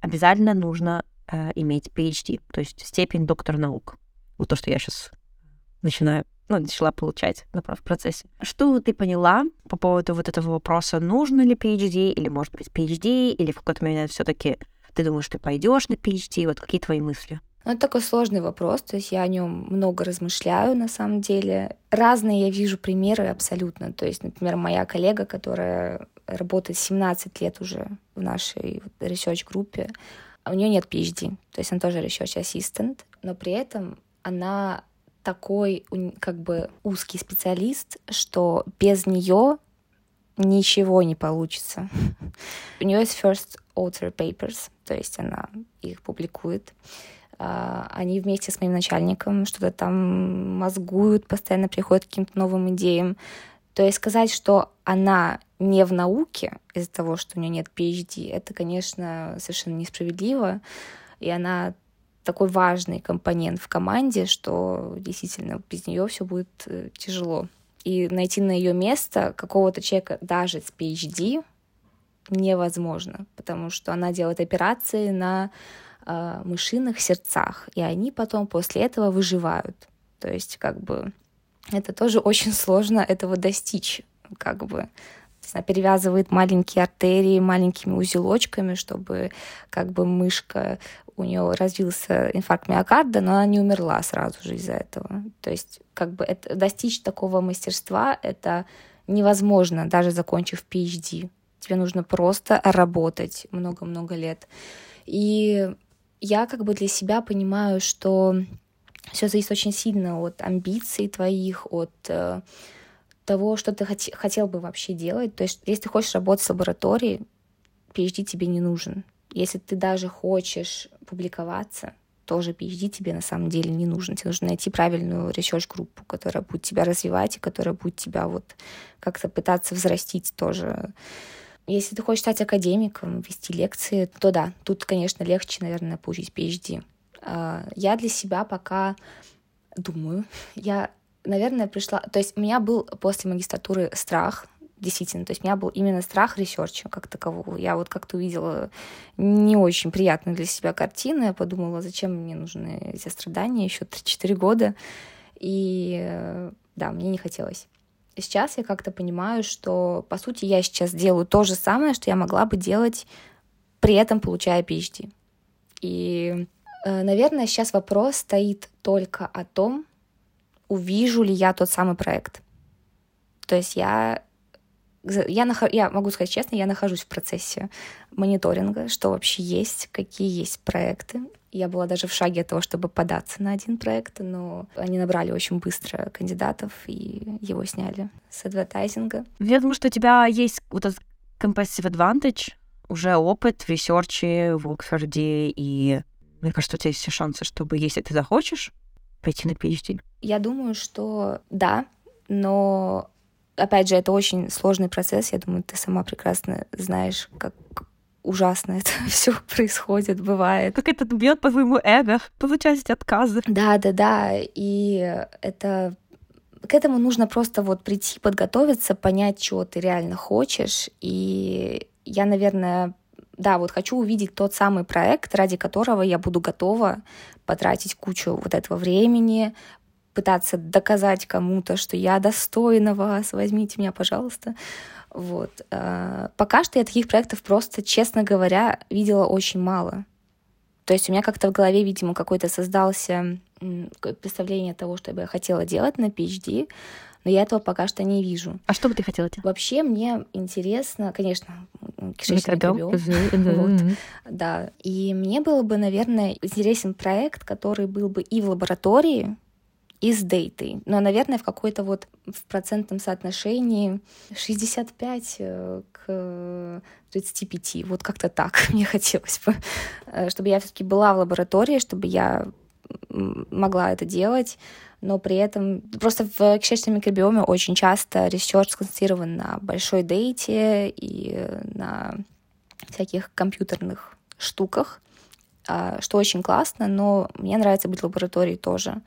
B: обязательно нужно э, иметь PhD, то есть степень доктор наук. Вот то, что я сейчас начинаю, ну, начала получать в процессе. Что ты поняла по поводу вот этого вопроса, нужно ли PhD, или может быть PhD, или в какой-то момент все таки ты думаешь, ты пойдешь на PhD? Вот какие твои мысли?
C: Ну, это такой сложный вопрос, то есть я о нем много размышляю на самом деле. Разные я вижу примеры абсолютно. То есть, например, моя коллега, которая работает 17 лет уже в нашей research-группе, у нее нет PhD, то есть она тоже research assistant, но при этом она такой как бы узкий специалист, что без нее ничего не получится. У нее есть first author papers, то есть она их публикует. А, они вместе с моим начальником что-то там мозгуют, постоянно приходят к каким-то новым идеям. То есть сказать, что она не в науке из-за того, что у нее нет PhD, это, конечно, совершенно несправедливо. И она такой важный компонент в команде, что действительно без нее все будет э, тяжело. И найти на ее место какого-то человека даже с PhD невозможно, потому что она делает операции на э, мышиных сердцах, и они потом после этого выживают. То есть, как бы, это тоже очень сложно этого достичь, как бы. Она перевязывает маленькие артерии маленькими узелочками, чтобы как бы мышка, у нее развился инфаркт миокарда, но она не умерла сразу же из-за этого. То есть как бы это, достичь такого мастерства это невозможно, даже закончив PhD. Тебе нужно просто работать много-много лет. И я как бы для себя понимаю, что все зависит очень сильно от амбиций твоих, от э, того, что ты хот- хотел бы вообще делать. То есть, если ты хочешь работать в лаборатории, PhD тебе не нужен. Если ты даже хочешь публиковаться, тоже PhD тебе на самом деле не нужен. Тебе нужно найти правильную research-группу, которая будет тебя развивать и которая будет тебя вот как-то пытаться взрастить тоже если ты хочешь стать академиком, вести лекции, то да, тут, конечно, легче, наверное, получить PhD. А, я для себя пока думаю, я, наверное, пришла... То есть у меня был после магистратуры страх, действительно. То есть у меня был именно страх ресерча как такового. Я вот как-то увидела не очень приятную для себя картину. Я подумала, зачем мне нужны эти страдания еще 3-4 года. И э, да, мне не хотелось сейчас я как-то понимаю, что, по сути, я сейчас делаю то же самое, что я могла бы делать, при этом получая PhD. И, э, наверное, сейчас вопрос стоит только о том, увижу ли я тот самый проект. То есть я я, нах... я могу сказать честно, я нахожусь в процессе мониторинга, что вообще есть, какие есть проекты. Я была даже в шаге от того, чтобы податься на один проект, но они набрали очень быстро кандидатов, и его сняли с адвертайзинга.
B: Я думаю, что у тебя есть вот этот competitive advantage, уже опыт в ресерче, в Оксфорде, и мне кажется, у тебя есть все шансы, чтобы, если ты захочешь, пойти на PhD.
C: Я думаю, что да, но опять же, это очень сложный процесс. Я думаю, ты сама прекрасно знаешь, как ужасно это все происходит, бывает.
B: Как это бьет по твоему эго, получать отказы.
C: Да, да, да. И это к этому нужно просто вот прийти, подготовиться, понять, чего ты реально хочешь. И я, наверное, да, вот хочу увидеть тот самый проект, ради которого я буду готова потратить кучу вот этого времени, пытаться доказать кому-то, что я достойна вас, возьмите меня, пожалуйста. Вот. А, пока что я таких проектов просто, честно говоря, видела очень мало. То есть у меня как-то в голове, видимо, какой-то создался представление того, что бы я хотела делать на PhD, но я этого пока что не вижу.
B: А что бы ты хотела делать?
C: Вообще мне интересно, конечно, кишечный вот, да. И мне было бы, наверное, интересен проект, который был бы и в лаборатории, и с дейтой. Но, наверное, в какой-то вот в процентном соотношении 65 э, к 35. Вот как-то так мне хотелось бы. Э, чтобы я все-таки была в лаборатории, чтобы я могла это делать, но при этом просто в кишечном микробиоме очень часто research сконцентрирован на большой дейте и на всяких компьютерных штуках, а, что очень классно, но мне нравится быть в лаборатории тоже.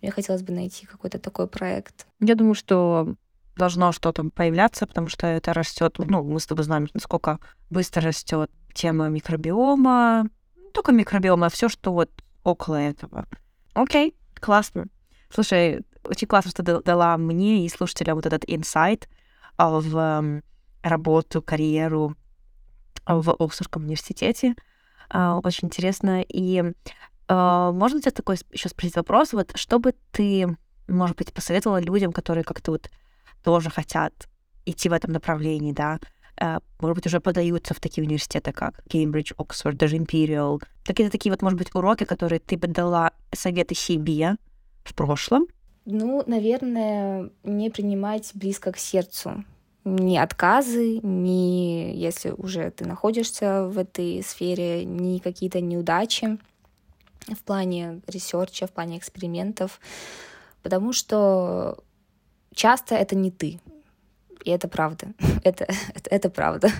C: Мне хотелось бы найти какой-то такой проект.
B: Я думаю, что должно что-то появляться, потому что это растет. Ну, мы с тобой знаем, насколько быстро растет тема микробиома. Не только микробиома, а все, что вот около этого. Окей, классно. Слушай, очень классно, что ты дала мне и слушателям вот этот инсайт в работу, карьеру в Оксфордском университете. А, очень интересно. И можно тебе такой еще спросить вопрос? Вот что бы ты, может быть, посоветовала людям, которые как-то вот тоже хотят идти в этом направлении, да? Uh, может быть, уже подаются в такие университеты, как Кембридж, Оксфорд, даже Imperial. Какие-то такие вот, может быть, уроки, которые ты бы дала советы себе в прошлом?
C: Ну, наверное, не принимать близко к сердцу ни отказы, ни если уже ты находишься в этой сфере, ни какие-то неудачи в плане ресерча, в плане экспериментов, потому что часто это не ты. И это правда. это, это, это правда.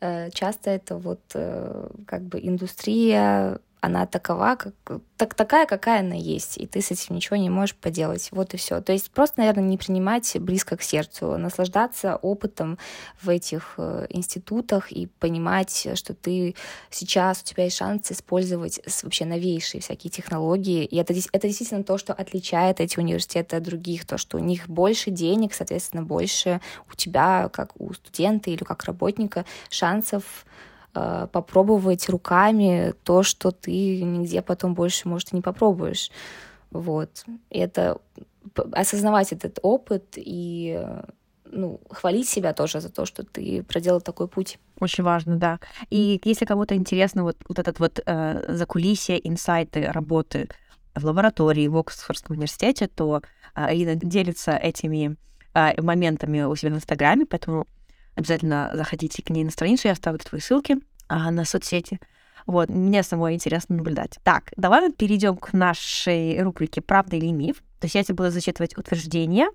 C: Э, часто это вот э, как бы индустрия она такова, как, так, такая, какая она есть, и ты с этим ничего не можешь поделать. Вот и все. То есть просто, наверное, не принимать близко к сердцу, наслаждаться опытом в этих э, институтах и понимать, что ты сейчас, у тебя есть шанс использовать вообще новейшие всякие технологии. И это, это действительно то, что отличает эти университеты от других, то, что у них больше денег, соответственно, больше у тебя, как у студента или как работника, шансов попробовать руками то, что ты нигде потом больше, может, и не попробуешь. Вот. И это осознавать этот опыт и ну, хвалить себя тоже за то, что ты проделал такой путь.
B: Очень важно, да. И если кому-то интересно вот, вот этот вот э, закулисье, инсайты работы в лаборатории в Оксфордском университете, то э, Ирина делится этими э, моментами у себя в Инстаграме, поэтому Обязательно заходите к ней на страницу, я оставлю твои ссылки а, на соцсети. Вот, мне самой интересно наблюдать. Так, давай перейдем к нашей рубрике «Правда или миф?». То есть я тебе буду зачитывать утверждение,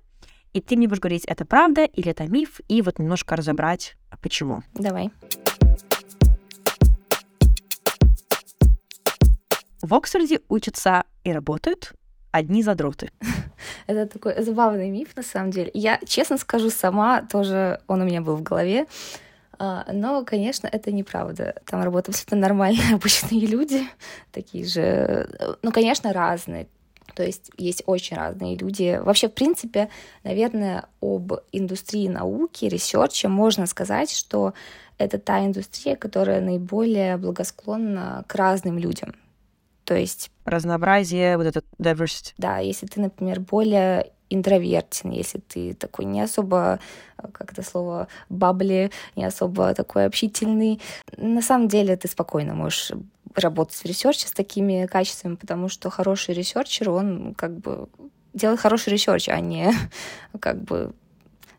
B: и ты мне будешь говорить, это правда или это миф, и вот немножко разобрать, почему.
C: Давай.
B: В Оксфорде учатся и работают одни задроты.
C: Это такой забавный миф, на самом деле. Я, честно скажу, сама тоже, он у меня был в голове. А, но, конечно, это неправда. Там работают абсолютно нормальные обычные люди, такие же, ну, конечно, разные. То есть есть очень разные люди. Вообще, в принципе, наверное, об индустрии науки, ресерча можно сказать, что это та индустрия, которая наиболее благосклонна к разным людям. То есть...
B: Разнообразие, вот этот diversity.
C: Да, если ты, например, более интровертен, если ты такой не особо, как это слово, bubbly, не особо такой общительный, на самом деле ты спокойно можешь работать в research е с такими качествами, потому что хороший researcher, он как бы делает хороший research, а не как бы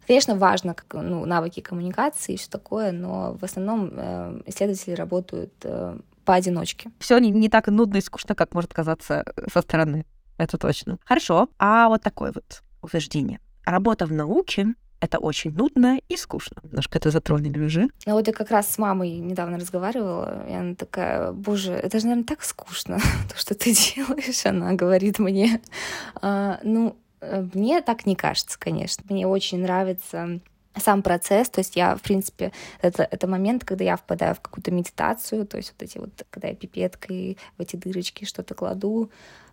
C: Конечно, важно как, ну, навыки коммуникации и все такое, но в основном э, исследователи работают э, поодиночке.
B: Все не, не так нудно и скучно, как может казаться со стороны. Это точно. Хорошо. А вот такое вот утверждение. Работа в науке это очень нудно и скучно. Немножко это затронули уже.
C: Ну вот я как раз с мамой недавно разговаривала, и она такая, боже, это же, наверное, так скучно, то, что ты делаешь, она говорит мне. А, ну, э, мне так не кажется, конечно. Мне очень нравится сам процесс, то есть я, в принципе, это, это момент, когда я впадаю в какую-то медитацию, то есть вот эти вот, когда я пипеткой в эти дырочки что-то кладу,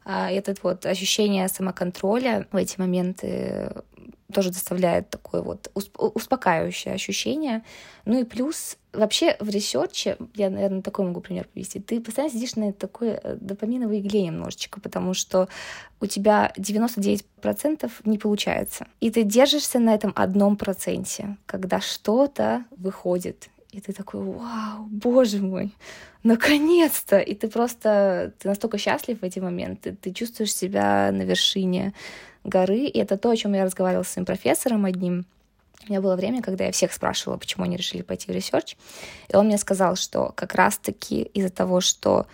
C: этот вот ощущение самоконтроля в эти моменты тоже доставляет такое вот успокаивающее ощущение. Ну и плюс вообще в research е, я, наверное, такой могу пример привести, ты постоянно сидишь на такой э, допаминовой игле немножечко, потому что у тебя 99% не получается. И ты держишься на этом одном проценте, когда что-то выходит. И ты такой, вау, боже мой, наконец-то! И ты просто, ты настолько счастлив в эти моменты, ты чувствуешь себя на вершине горы, и это то, о чем я разговаривала с своим профессором одним. У меня было время, когда я всех спрашивала, почему они решили пойти в research, и он мне сказал, что как раз-таки из-за того, что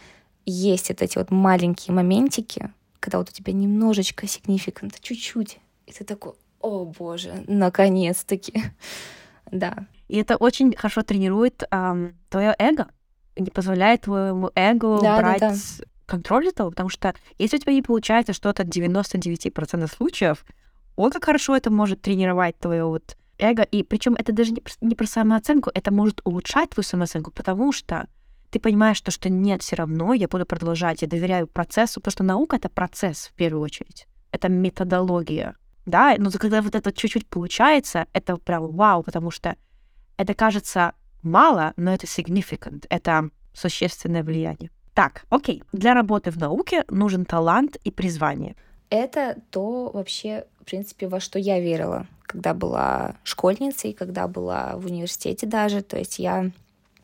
C: есть вот эти вот маленькие моментики, когда вот у тебя немножечко significant, чуть-чуть, и ты такой, о боже, наконец-таки, да.
B: И это очень хорошо тренирует эм, твое эго, не позволяет твоему эго да, брать да, да. контроль этого, потому что если у тебя не получается что-то 99% случаев, он как хорошо это может тренировать твое вот эго, и причем это даже не про, не про самооценку, это может улучшать твою самооценку, потому что ты понимаешь, что, что нет, все равно я буду продолжать, я доверяю процессу, потому что наука — это процесс в первую очередь, это методология, да, но когда вот это чуть-чуть получается, это прям вау, потому что это кажется мало, но это significant, это существенное влияние. Так, окей. Для работы в науке нужен талант и призвание.
C: Это то вообще, в принципе, во что я верила, когда была школьницей, когда была в университете даже. То есть я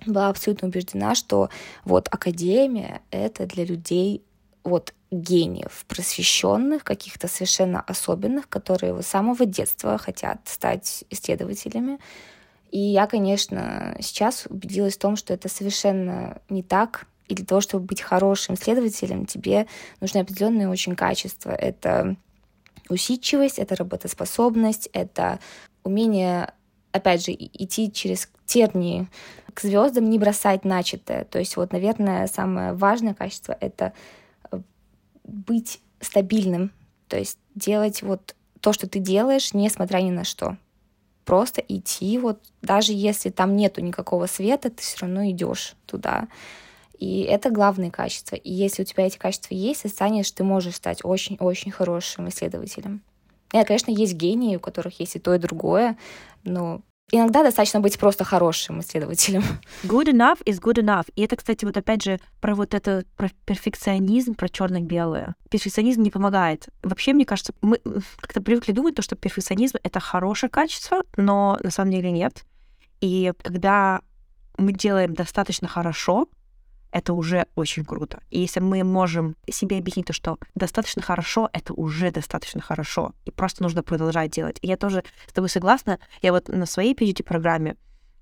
C: была абсолютно убеждена, что вот академия — это для людей вот гениев, просвещенных, каких-то совершенно особенных, которые с самого детства хотят стать исследователями. И я, конечно, сейчас убедилась в том, что это совершенно не так, и для того, чтобы быть хорошим исследователем, тебе нужны определенные очень качества. Это усидчивость, это работоспособность, это умение, опять же, идти через тернии к звездам, не бросать начатое. То есть вот, наверное, самое важное качество — это быть стабильным, то есть делать вот то, что ты делаешь, несмотря ни на что. Просто идти, вот даже если там нету никакого света, ты все равно идешь туда. И это главные качества. И если у тебя эти качества есть, ты станешь, ты можешь стать очень-очень хорошим исследователем. И, конечно, есть гении, у которых есть и то, и другое, но иногда достаточно быть просто хорошим исследователем.
B: Good enough is good enough. И это, кстати, вот опять же про вот это про перфекционизм, про черно-белое. Перфекционизм не помогает. Вообще, мне кажется, мы как-то привыкли думать, то, что перфекционизм — это хорошее качество, но на самом деле нет. И когда мы делаем достаточно хорошо, это уже очень круто. И если мы можем себе объяснить то, что достаточно хорошо, это уже достаточно хорошо. И просто нужно продолжать делать. И я тоже с тобой согласна. Я вот на своей PhD-программе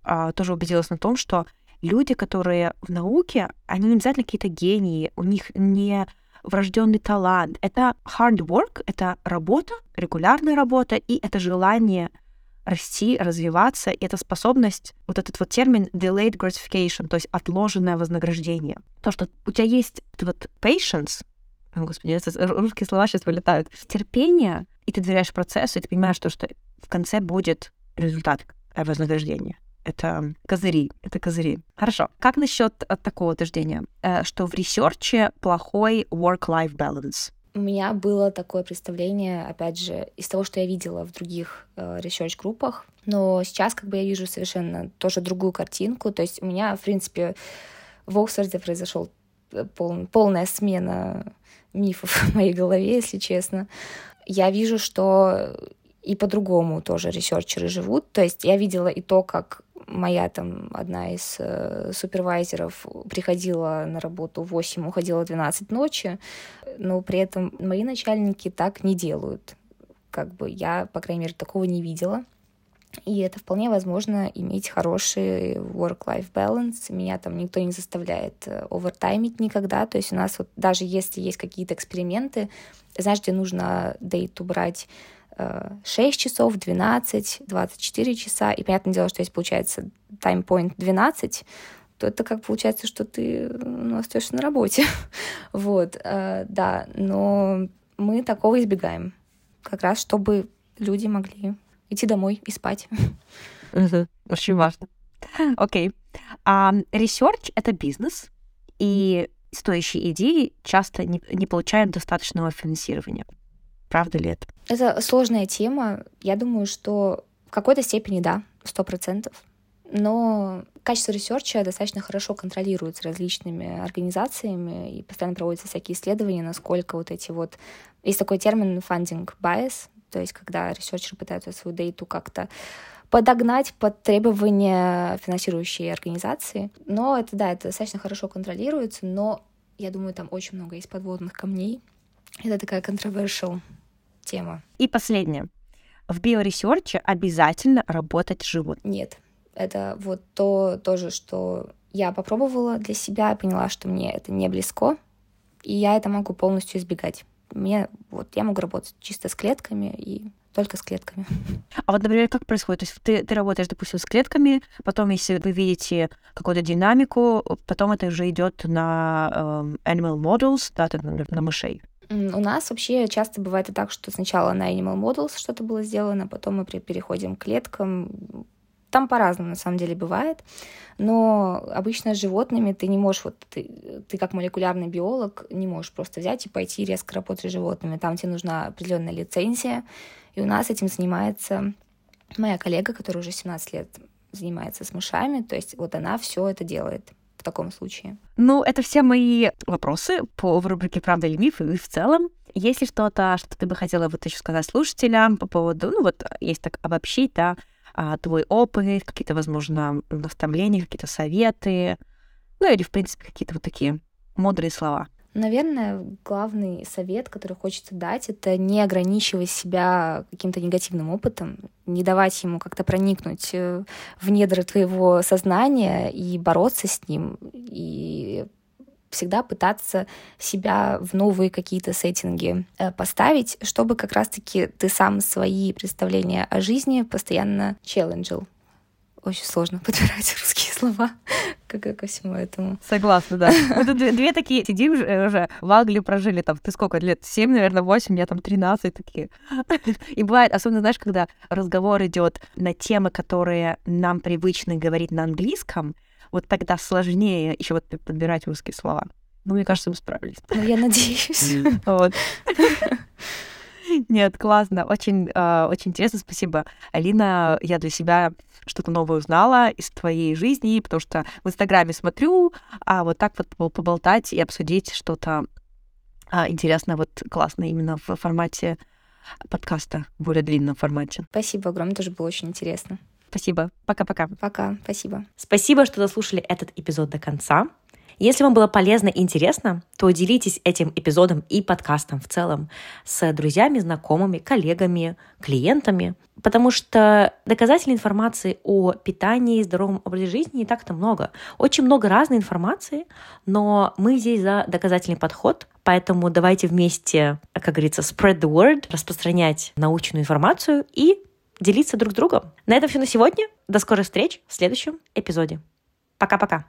B: а, тоже убедилась на том, что люди, которые в науке, они не обязательно какие-то гении, у них не врожденный талант. Это hard work, это работа, регулярная работа, и это желание расти, развиваться, и это способность, вот этот вот термин delayed gratification, то есть отложенное вознаграждение. То, что у тебя есть вот patience, о, господи, русские слова сейчас вылетают, терпение, и ты доверяешь процессу, и ты понимаешь, что, что в конце будет результат э, вознаграждения. Это козыри, это козыри. Хорошо. Как насчет э, такого утверждения, э, что в research е плохой work-life balance?
C: У меня было такое представление, опять же, из того, что я видела в других э, research-группах, но сейчас как бы я вижу совершенно тоже другую картинку, то есть у меня, в принципе, в Оксфорде произошел э, пол, полная смена мифов в моей голове, если честно. я вижу, что и по-другому тоже ресерчеры живут. То есть я видела и то, как моя там одна из э, супервайзеров приходила на работу в 8, уходила в 12 ночи, но при этом мои начальники так не делают. Как бы я, по крайней мере, такого не видела. И это вполне возможно иметь хороший work-life balance. Меня там никто не заставляет э, овертаймить никогда. То есть у нас вот даже если есть какие-то эксперименты, знаешь, где нужно data у брать 6 часов, 12, 24 часа, и понятное дело, что если получается timepoint 12, то это как получается, что ты ну, остаешься на работе. вот, э, да, но мы такого избегаем, как раз чтобы люди могли идти домой и спать.
B: Очень важно. Окей. А research — это бизнес, и стоящие идеи часто не, не получают достаточного финансирования. Правда ли это?
C: Это сложная тема. Я думаю, что в какой-то степени да, сто процентов. Но качество research а достаточно хорошо контролируется различными организациями, и постоянно проводятся всякие исследования, насколько вот эти вот... Есть такой термин funding bias, то есть когда researcher ы пытаются свою data у как-то подогнать под требования финансирующей организации. Но это, да, это достаточно хорошо контролируется, но я думаю, там очень много есть подводных камней. Это такая controversial тема.
B: И последнее. В bioresearch е обязательно работать с?
C: Нет. Это вот то тоже, что я попробовала для себя, поняла, что мне это не близко, и я это могу полностью избегать. Мне вот я могу работать чисто с клетками и только с клетками.
B: А вот, например, как происходит? То есть ты, ты работаешь, допустим, с клетками, потом, если вы видите какую-то динамику, потом это уже идет на э, animal models, да, на, на мышей.
C: У нас вообще часто бывает и так, что сначала на Animal Models что-то было сделано, потом мы переходим к клеткам. Там по-разному, на самом деле, бывает. Но обычно с животными ты не можешь, вот ты, ты как молекулярный биолог, не можешь просто взять и пойти резко работать с животными. Там тебе нужна определенная лицензия. И у нас этим занимается моя коллега, которая уже 17 лет занимается с мышами. То есть вот она все это делает таком случае?
B: Ну, это все мои вопросы по рубрике «Правда или миф» и в целом. Есть ли что-то, что ты бы хотела вот еще сказать слушателям по поводу, ну вот, есть так обобщить, да, а, твой опыт, какие-то, возможно, наставления, какие-то советы, ну или, в принципе, какие-то вот такие мудрые слова?
C: Наверное, главный совет, который хочется дать, это не ограничивать себя каким-то негативным опытом, не давать ему как-то проникнуть э, в недра твоего сознания и бороться с ним, и всегда пытаться себя в новые какие-то сеттинги э, поставить, чтобы как раз-таки ты сам свои представления о жизни постоянно челленджил. Очень сложно подбирать русские слова как ко всему этому.
B: Согласна, да. Мы тут две, две такие сидим уже, в Англии прожили там, ты сколько лет? Семь, наверное, восемь, я там тринадцать такие. И бывает, особенно, знаешь, когда разговор идет на темы, которые нам привычно говорить на английском, вот тогда сложнее еще вот подбирать русские слова. Ну, мне кажется, мы справились.
C: Ну, я надеюсь.
B: Вот. Нет, классно. Очень, э, очень интересно. Спасибо. Алина, я для себя что-то новое узнала из твоей жизни, потому что в Инстаграме смотрю, а вот так вот поболтать и обсудить что-то а, интересное, вот классно именно в формате подкаста, в более длинном формате.
C: Спасибо огромное, тоже было очень интересно.
B: Спасибо. Пока-пока.
C: Пока. Спасибо.
A: Спасибо, что дослушали этот эпизод до конца. Если вам было полезно и интересно, то делитесь этим эпизодом и подкастом в целом с друзьями, знакомыми, коллегами, клиентами, потому что доказательной информации о питании и здоровом образе жизни не так-то много. Очень много разной информации, но мы здесь за доказательный подход, поэтому давайте вместе, как говорится, spread the word, распространять научную информацию и делиться друг с другом. На этом все на сегодня. До скорых встреч в следующем эпизоде. Пока-пока.